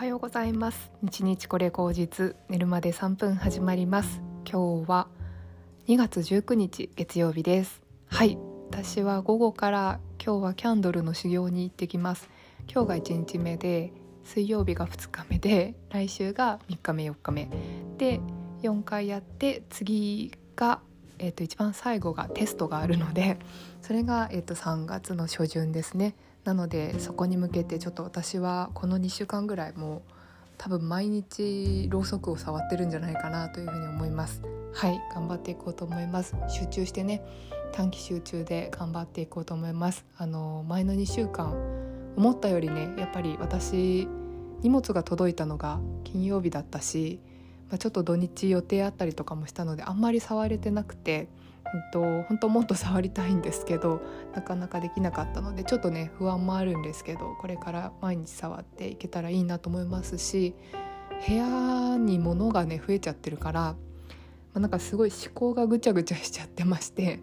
はようございます。日日これ口実寝るまで3分始まります。今日は2月19日月曜日です。はい私は午後から今日はキャンドルの修行に行ってきます。今日が1日目で水曜日が2日目で来週が3日目4日目。で4回やって次がえー、と一番最後がテストがあるのでそれが、えー、と3月の初旬ですね。なのでそこに向けてちょっと私はこの2週間ぐらいもう多分毎日ろうそくを触ってるんじゃないかなというふうに思います。はい頑張っていこうと思います。集中してね短期集中で頑張っていこうと思います。あの前の2週間思ったよりねやっぱり私荷物が届いたのが金曜日だったし、まあ、ちょっと土日予定あったりとかもしたのであんまり触れてなくてと本当もっと触りたいんですけど なかなかできなかったのでちょっとね不安もあるんですけどこれから毎日触っていけたらいいなと思いますし部屋に物がね増えちゃってるから、まあ、なんかすごい思考がぐちゃぐちゃしちゃってまして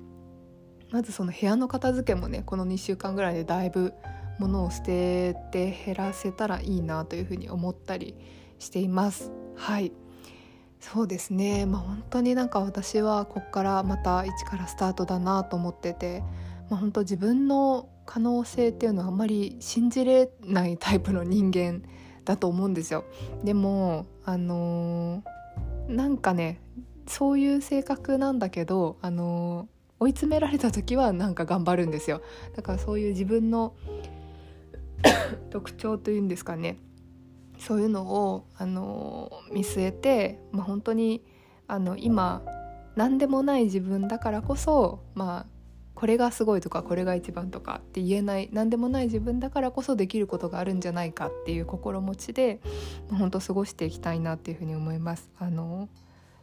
まずその部屋の片付けもねこの2週間ぐらいでだいぶ物を捨てて減らせたらいいなというふうに思ったりしています。はいそうですねまあ本当になんか私はこっからまた一からスタートだなと思ってて、まあ、本当自分の可能性っていうのはあんまり信じれないタイプの人間だと思うんですよ。でもあのー、なんかねそういう性格なんだけど、あのー、追い詰められた時はなんか頑張るんですよ。だからそういう自分の 特徴というんですかねそういうのをあの見据えて、まあ、本当にあの今何でもない自分だからこそまあこれがすごいとかこれが一番とかって言えない何でもない自分だからこそできることがあるんじゃないかっていう心持ちで本当過ごしていきたいなっていうふうに思います。あの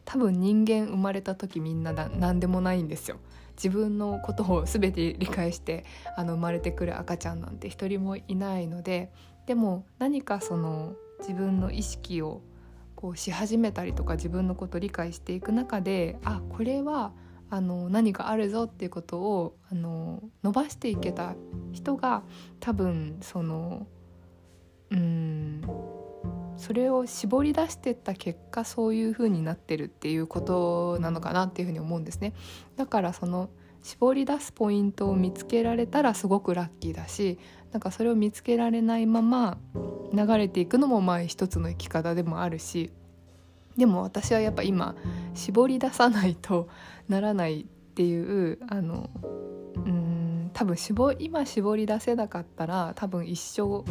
多分人間生まれた時みんなだ何でもないんですよ。自分のことを全て理解してあの生まれてくる赤ちゃんなんて一人もいないのででも何かその自分の意識をこうし始めたりとか自分のことを理解していく中であこれはあの何かあるぞっていうことをあの伸ばしていけた人が多分そのうんそれを絞り出してった結果そういう風になってるっていうことなのかなっていうふうに思うんですね。だからその絞り出すポイントを見つけられたらすごくラッキーだしなんかそれを見つけられないまま流れていくのもまあ一つの生き方でもあるしでも私はやっぱ今絞り出さないと ならないっていうあのうん多分絞今絞り出せなかったら多分一生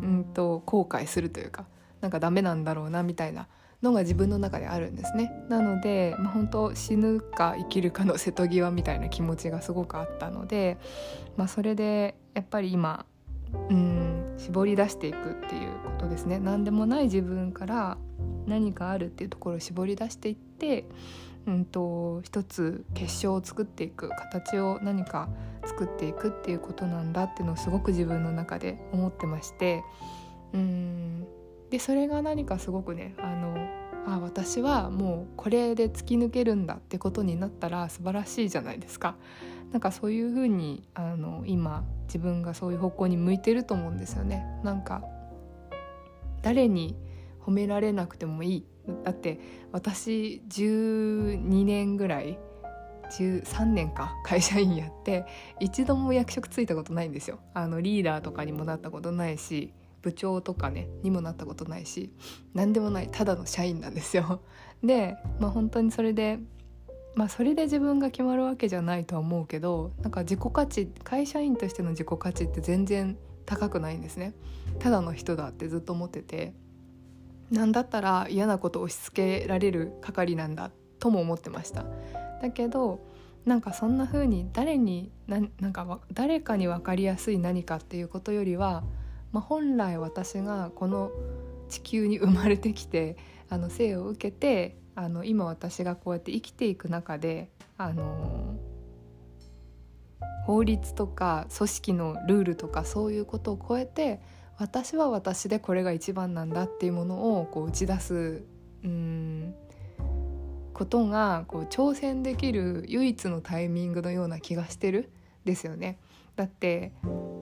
うんと後悔するというかなんかダメなんだろうなみたいなのが自分の中であるんですね。なので、まあ、本当死ぬか生きるかの瀬戸際みたいな気持ちがすごくあったので、まあ、それでやっぱり今うん絞り出していくっていうことですね何でもない自分から何かあるっていうところを絞り出していって、うんと、一つ結晶を作っていく形を何か作っていくっていうことなんだっていうのをすごく自分の中で思ってましてうんでそれが何かすごくねあのあ私はもうこれで突き抜けるんだってことになったら素晴らしいじゃないですか。なんかそういう風にあの今自分がそういう方向に向いてると思うんですよね。なんか誰に褒められなくてもいい。だって私12年ぐらい13年か会社員やって一度も役職ついたことないんですよ。あのリーダーとかにもなったことないし部長とかねにもなったことないし何でもないただの社員なんですよ。でまあ本当にそれでまあそれで自分が決まるわけじゃないとは思うけどなんか自己価値会社員としての自己価値って全然高くないんですね。ただの人だってずっと思ってて。何だったら嫌なことを押し付けられる係なんだとも思ってました。だけどなんかそんな風に誰にななんか誰かに分かりやすい何かっていうことよりは、まあ、本来私がこの地球に生まれてきてあの生を受けてあの今私がこうやって生きていく中であの法律とか組織のルールとかそういうことを超えて私は私でこれが一番なんだっていうものをこう打ち出すうんことがこう挑戦できる唯一のタイミングのような気がしてるですよね。だって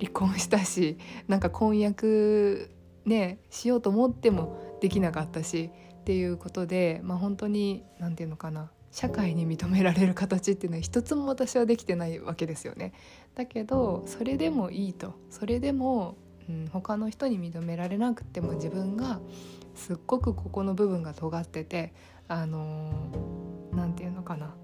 離婚したしなんか婚約ねしようと思ってもできなかったしっていうことで、まあ、本当に何て言うのかな社会に認められる形っていうのは一つも私はできてないわけですよね。だけどそれでもいいとそれでも、うん、他の人に認められなくても自分がすっごくここの部分が尖っててあの何、て言うのかな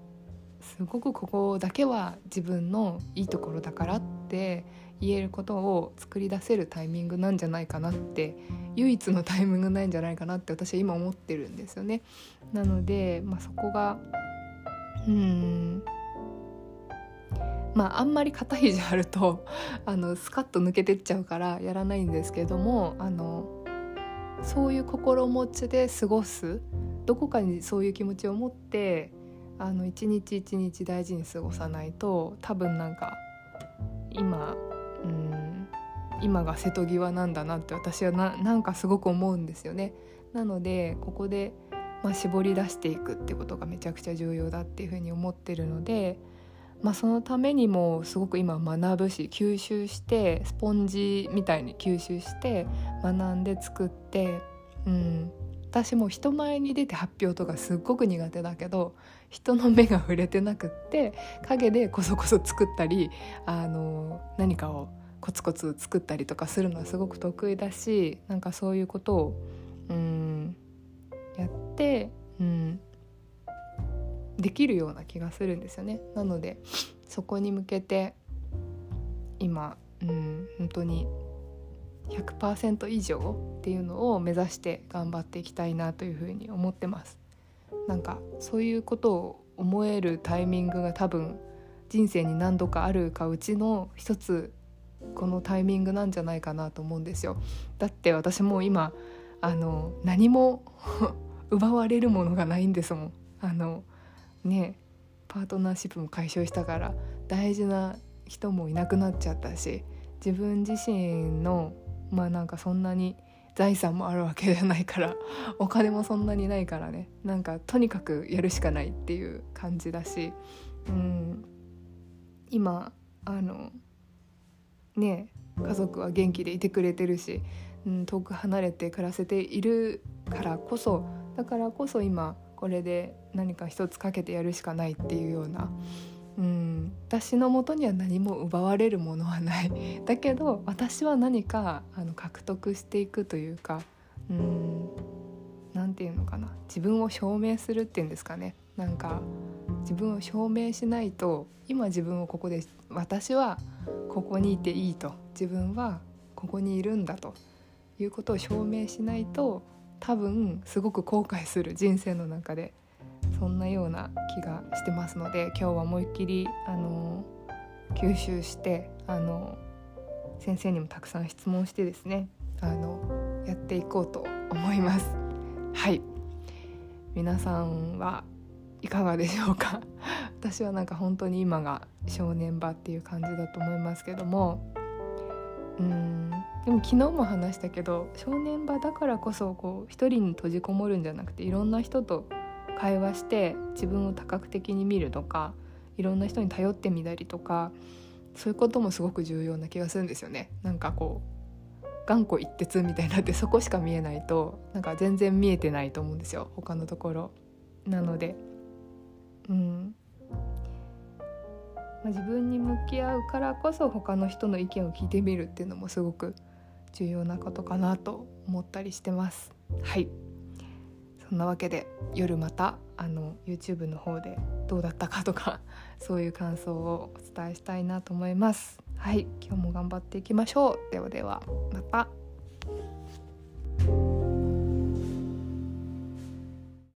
すごくここだけは自分のいいところだからって言えることを作り出せるタイミングなんじゃないかなって唯一のタイミングなんじゃないかなって私は今思ってるんですよね。なので、まあ、そこがうんまああんまり肩肘張ると あのスカッと抜けてっちゃうからやらないんですけどもあのそういう心持ちで過ごすどこかにそういう気持ちを持ってあの一日一日大事に過ごさないと多分なんか今うん今が瀬戸際なんだなって私はなんかすごく思うんですよね。なのでここで、まあ、絞り出していくってことがめちゃくちゃ重要だっていうふうに思ってるので、まあ、そのためにもすごく今学ぶし吸収してスポンジみたいに吸収して学んで作って、うん、私も人前に出て発表とかすっごく苦手だけど人の目が触れてなくって影でこそこそ作ったりあの何かをコツコツ作ったりとかするのはすごく得意だしなんかそういうことをうんやってうんできるような気がするんですよね。なのでそこに向けて今うん本当に100%以上っていうのを目指して頑張っていきたいなというふうに思ってます。なんかそういうことを思えるタイミングが多分人生に何度かあるかうちの一つこのタイミングなんじゃないかなと思うんですよ。だって私も今あの何も 奪われるものがないんですもん。あのねパートナーシップも解消したから大事な人もいなくなっちゃったし自分自身のまあなんかそんなに財産もあるわけじゃないからお金もそんなにないからね。なんかとにかくやるしかないっていう感じだし、うん、今あのね家族は元気でいてくれてるし、うん、遠く離れて暮らせているからこそだからこそ今これで何か一つかけてやるしかないっていうようなうん、私のもとには何も奪われるものはない。だけど私は何かあの獲得していくというかうん何て言うのかな。自分を証明するっていうんですかね。なんか自分を証明しないと今自分をここで私はここにいていいと。自分はここにいるんだと。いうことを証明しないと多分すごく後悔する。人生の中でそんなような気がしてますので今日は思いっきりあの吸収してあの先生にもたくさん質問してですねあのやっていこうと思います。はい。皆さんはいかがでしょうか？私はなんか本当に今が正念場っていう感じだと思いますけども。うん。でも昨日も話したけど正念場だからこそこう一人に閉じこもるんじゃなくていろんな人と会話して自分を多角的に見るとかいろんな人に頼ってみたりとかそういうこともすごく重要な気がするんですよね。なんかこう頑固一徹みたいになってそこしか見えないとなんか全然見えてないと思うんですよ他のところ。なのでうんまあ、自分に向き合うからこそ他の人の意見を聞いてみるっていうのもすごく重要なことかなと思ったりしてます。はいそんなわけで夜またあの YouTube の方でどうだったかとか そういう感想をお伝えしたいなと思います。はい今日も頑張っていきましょうではではまた。